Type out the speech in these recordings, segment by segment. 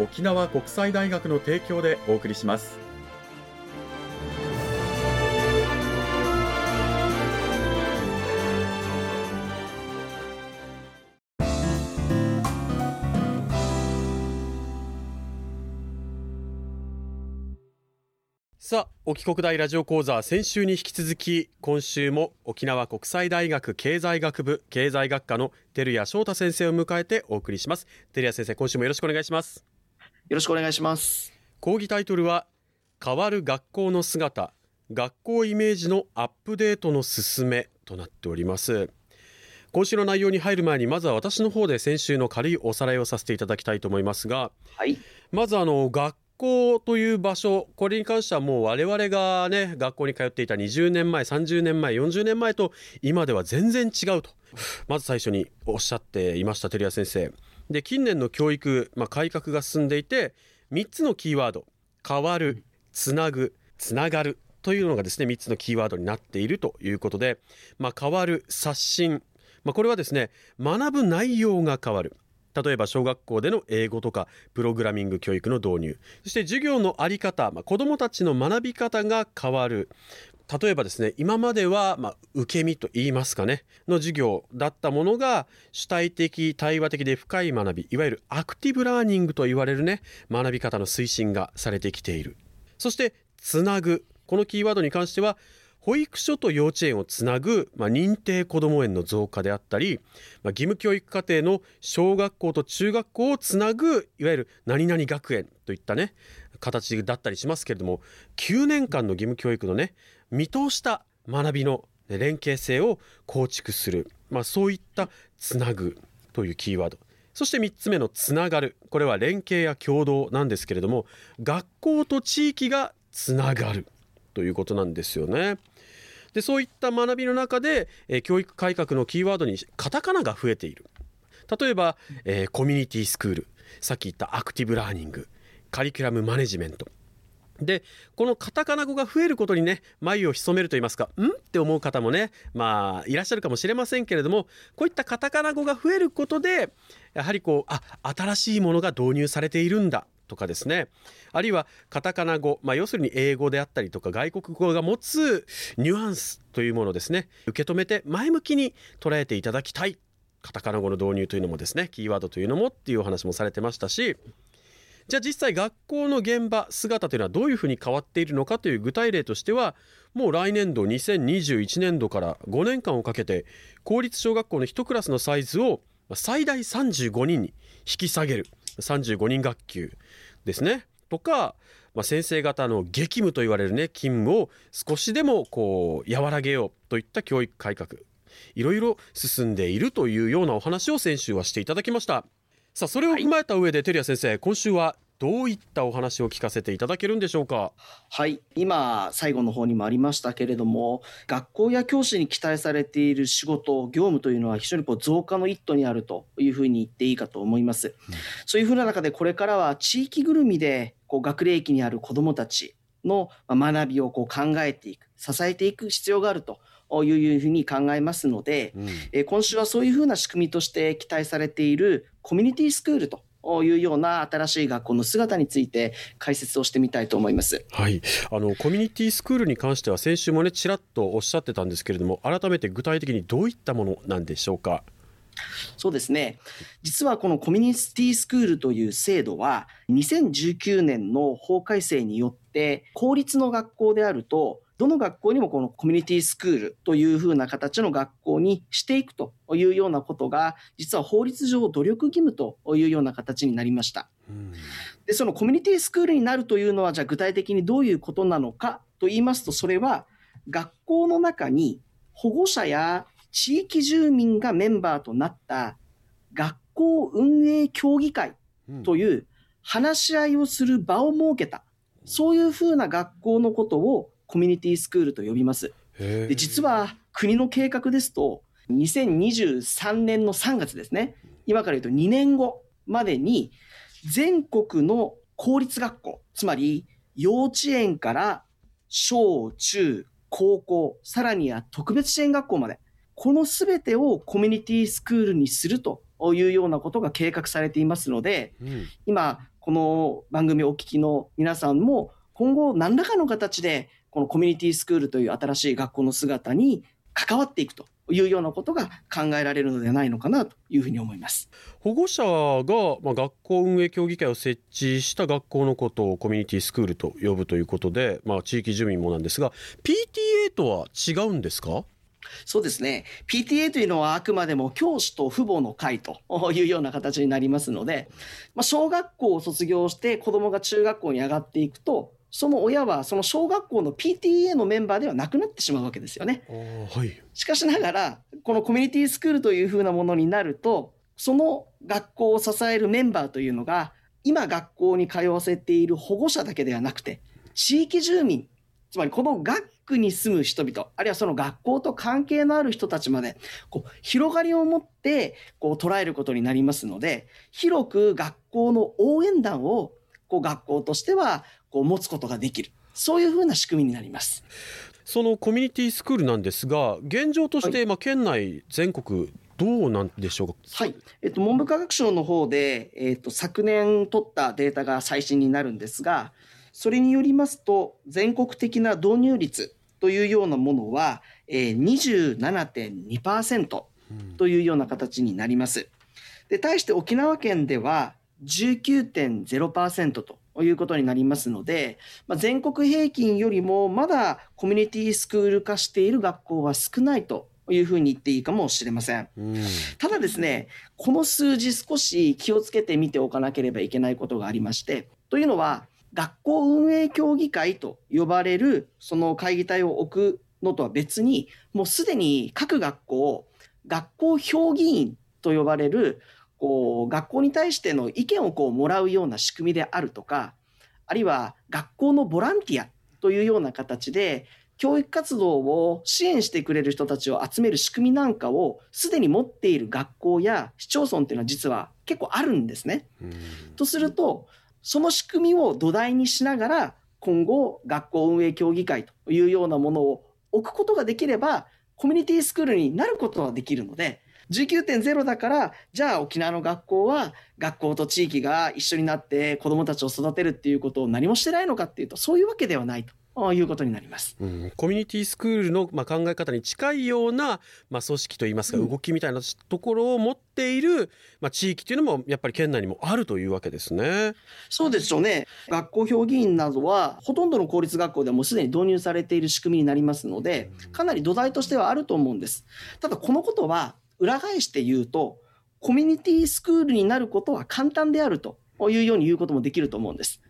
沖縄国際大学の提供でお送りします。さあ沖国大ラジオ講座先週に引き続き今週も沖縄国際大学経済学部経済学科の照屋翔太先生を迎えてお送りします。照屋先生今週もよろしくお願いします。よろしくお願いします。講義タイトルは変わる学校の姿。学校イメージのアップデートの進めとなっております。今週の内容に入る前にまずは私の方で先週の軽いおさらいをさせていただきたいと思いますが、はい、まずあの学校という場所これに関してはもう我々がね学校に通っていた20年前30年前40年前と今では全然違うとまず最初におっしゃっていました照屋先生で近年の教育、まあ、改革が進んでいて3つのキーワード変わるつなぐつながるというのがですね3つのキーワードになっているということで、まあ、変わる刷新、まあ、これはですね学ぶ内容が変わる。例えば小学校での英語とかプログラミング教育の導入。そして授業の在り方、まあ、子どもたちの学び方が変わる例えばですね今までは、まあ、受け身と言いますかねの授業だったものが主体的対話的で深い学びいわゆるアクティブラーニングと言われるね学び方の推進がされてきている。そしてつなぐ。このキーワードに関しては保育所と幼稚園をつなぐ、まあ、認定こども園の増加であったり、まあ、義務教育課程の小学校と中学校をつなぐいわゆる何々学園といったね形だったりしますけれども9年間の義務教育のね見通した学びの連携性を構築する、まあ、そういったつなぐというキーワードそして3つ目のつながるこれは連携や共同なんですけれども学校と地域がつながるということなんですよね。でそういった学びの中で、え、教育改革のキーワードにカタカナが増えている。例えば、え、コミュニティスクール。さっき言ったアクティブラーニングカリキュラムマネジメントでこのカタカナ語が増えることにね眉を潜めると言いますかん？って思う方もねまあいらっしゃるかもしれませんけれどもこういったカタカナ語が増えることでやはりこうあ新しいものが導入されているんだ。とかですね。あるいはカタカナ語、まあ、要するに英語であったりとか外国語が持つニュアンスというものですね。受け止めて前向きに捉えていただきたい。カタカナ語の導入というのもですねキーワードというのもっていうお話もされてましたし。じゃあ実際学校の現場姿というのはどういうふうに変わっているのかという具体例としてはもう来年度2021年度から5年間をかけて公立小学校の1クラスのサイズを最大35人に引き下げる。35人学級ですね。とか、まあ、先生方の激務と言われるね勤務を少しでもこう和らげようといった教育改革。いろいろ進んでいるというようなお話を先週はしていただきました。さあそれを踏まえた上で、はい、照屋先生今週はどういったお話を聞かせていただけるんでしょうか？はい今最後の方にもありましたけれども学校や教師に期待されている仕事業務というのは非常にこう増加の一途にあるというふうに言っていいかと思います、うん、そういうふうな中でこれからは地域ぐるみでこう学齢期にある子どもたちの学びをこう考えていく支えていく必要があるというふうに考えますので、うん、え今週はそういうふうな仕組みとして期待されているコミュニティスクールというような新しい学校の姿について解説をしてみたいと思います。はい、あのコミュニティスクールに関しては先週もねちらっとおっしゃってたんですけれども、改めて具体的にどういったものなんでしょうか？そうですね。実はこのコミュニティスクールという制度は、2019年の法改正によって、公立の学校であると、どの学校にもこのコミュニティスクールというふうな形の学校にしていくというようなことが、実は法律上努力義務というような形になりました。で、そのコミュニティスクールになるというのは、じゃあ具体的にどういうことなのかと言いますと、それは学校の中に保護者や地域住民がメンバーとなった学校運営協議会という話し合いをする場を設けた、そういうふうな学校のことをコミュニティスクールと呼びます。で実は国の計画ですと、2023年の3月ですね、今から言うと2年後までに、全国の公立学校、つまり幼稚園から小中高校、さらには特別支援学校まで、このすべてをコミュニティスクールにするというようなことが計画されていますので、うん、今、この番組をお聞きの皆さんも、今後何らかの形でこのコミュニティスクールという新しい学校の姿に関わっていくというようなことが考えられるのではないのかなというふうに思います保護者が、まあ、学校運営協議会を設置した学校のことをコミュニティスクールと呼ぶということで、まあ、地域住民もなんですが PTA とは違うんですか？そうですね。PTA というのはあくまでも教師と父母の会というような形になりますので、まあ、小学校を卒業して子供が中学校に上がっていくと、その親はその小学校の PTA のメンバーではなくなってしまうわけですよね。はい、しかしながらこのコミュニティスクールというふうなものになるとその学校を支えるメンバーというのが今学校に通わせている保護者だけではなくて地域住民つまりこの学区に住む人々あるいはその学校と関係のある人たちまでこう広がりを持ってこう捉えることになりますので広く学校の応援団をこう学校としてはこう持つことができるそういうふうな仕組みになります。そのコミュニティスクールなんですが現状として、まあ県内全国どうなんでしょうか？はい、えっと文部科学省の方でえっと昨年取ったデータが最新になるんですが、それによりますと全国的な導入率というようなものは、えー、27.2%というような形になります。で対して沖縄県では19.0%とということになりますので、まあ、全国平均よりもまだコミュニティスクール化している学校は少ないというふうに言っていいかもしれません。ただですね、この数字少し気をつけて見ておかなければいけないことがありまして、というのは、学校運営協議会と呼ばれるその会議体を置くのとは別に、もうすでに各学校、学校評議員と呼ばれるこう学校に対しての意見をこうもらうような仕組みであるとかあるいは学校のボランティアというような形で教育活動を支援してくれる人たちを集める仕組みなんかをすでに持っている学校や市町村っていうのは実は結構あるんですね。とするとその仕組みを土台にしながら今後学校運営協議会というようなものを置くことができればコミュニティスクールになることができるので19.0だから、じゃあ沖縄の学校は学校と地域が一緒になって子どもたちを育てるっていうことを何もしてないのかっていうと、そういうわけではないと。いうことになります、うん、コミュニティスクールの、まあ、考え方に近いような、まあ、組織といいますか動きみたいなところを持っている、まあ、地域というのもやっぱり県内にもあるというわけですね。そうでしょうね学校評議員などはほとんどの公立学校でもすでに導入されている仕組みになりますのでかなり土台としてはあると思うんです。ただこのことは裏返して言うと、コミュニティスクールになることは簡単であるというように言うこともできると思うんです。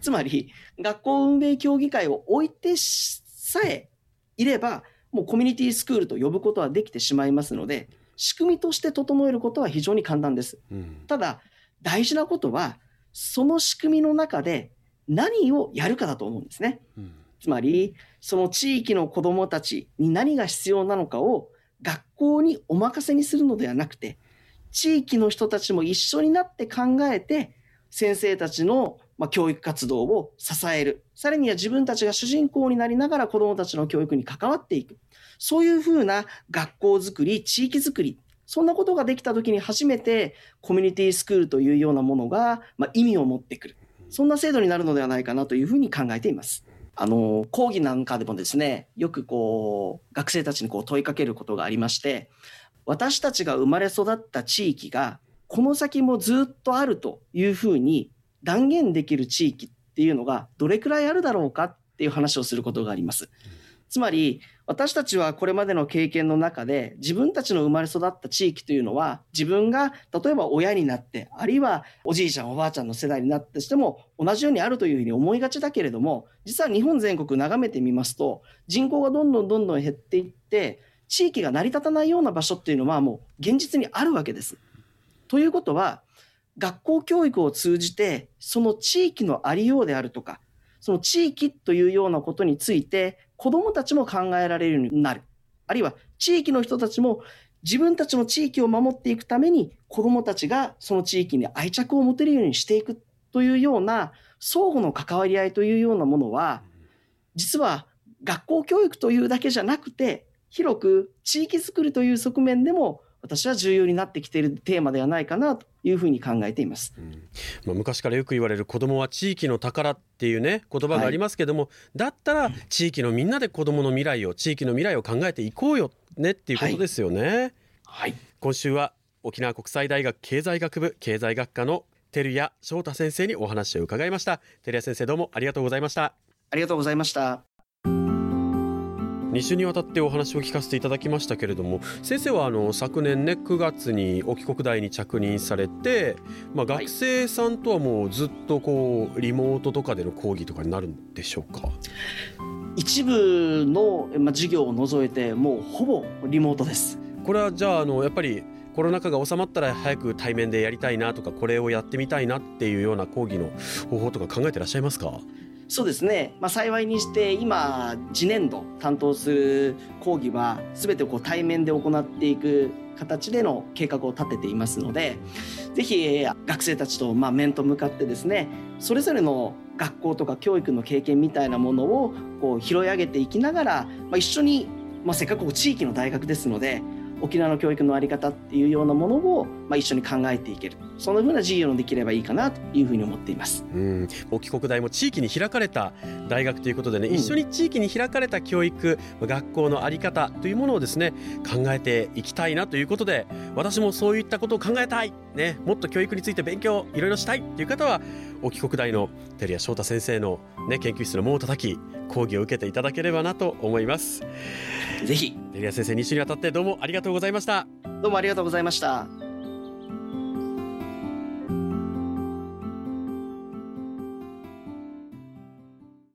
つまり、学校運営協議会を置いてさえいれば、もうコミュニティスクールと呼ぶことはできてしまいますので、仕組みとして整えることは非常に簡単です。うん、ただ、大事なことは、その仕組みの中で何をやるかだと思うんですね。うん、つまり、その地域の子どもたちに何が必要なのかを学校にお任せにするのではなくて、地域の人たちも一緒になって考えて、先生たちのま教育活動を支える。さらには自分たちが主人公になりながら子供たちの教育に関わっていく。そういうふうな学校づくり、地域づくり、そんなことができた時に初めてコミュニティスクールというようなものが、ま意味を持ってくる。そんな制度になるのではないかなというふうに考えています。あの、講義なんかでもですね、よくこう、学生たちにこう問いかけることがありまして、私たちが生まれ育った地域がこの先もずっとあるというふうに断言できる地域っていうのがどれくらいあるだろうかっていう話をすることがあります。つまり私たちはこれまでの経験の中で自分たちの生まれ育った地域というのは自分が例えば親になってあるいはおじいちゃんおばあちゃんの世代になってしても同じようにあるというふうに思いがちだけれども実は日本全国眺めてみますと人口がどんどんどんどん減っていって地域が成り立たないような場所っていうのはもう現実にあるわけです。ということは学校教育を通じてその地域のありようであるとかその地域というようなことについて子どもたちも考えられるようになる。あるいは地域の人たちも自分たちの地域を守っていくために子どもたちがその地域に愛着を持てるようにしていくというような相互の関わり合いというようなものは実は学校教育というだけじゃなくて広く地域づくりという側面でも私は重要になってきているテーマではないかなというふうに考えています、うん。まあ、昔からよく言われる子どもは地域の宝っていうね言葉がありますけども、はい、だったら地域のみんなで子どもの未来を地域の未来を考えていこうよねっていうことですよね。はい、はい、今週は沖縄国際大学経済学部経済学科の照屋翔太先生にお話を伺いました。照屋先生どうもありがとうございました。ありがとうございました2週にわたってお話を聞かせていただきましたけれども先生はあの昨年ね9月に沖国大に着任されて、まあ、学生さんとはもうずっとこうリモートとかでの講義とかになるんでしょうか？一部の、まあ、授業を除いてもうほぼリモートです。これはじゃああのやっぱりコロナ禍が収まったら早く対面でやりたいなとかこれをやってみたいなっていうような講義の方法とか考えてらっしゃいますか？そうですね、まあ、幸いにして今次年度担当する講義は全てこう対面で行っていく形での計画を立てていますのでぜひ学生たちとまあ面と向かってですねそれぞれの学校とか教育の経験みたいなものをこう拾い上げていきながら、まあ、一緒に、まあ、せっかく地域の大学ですので沖縄の教育の在り方っていうようなものを、まあ、一緒に考えていける。そんなふうな事業のできればいいかなというふうに思っています。うん。沖国大も地域に開かれた大学ということでね、うん、一緒に地域に開かれた教育学校の在り方というものをですね考えていきたいなということで私もそういったことを考えたい、ね、もっと教育について勉強いろいろしたいという方は沖国大の照屋翔太先生の、ね、研究室の門を叩き講義を受けていただければなと思います。ぜひデリア先生2週にわたってどうもありがとうございました。どうもありがとうございました。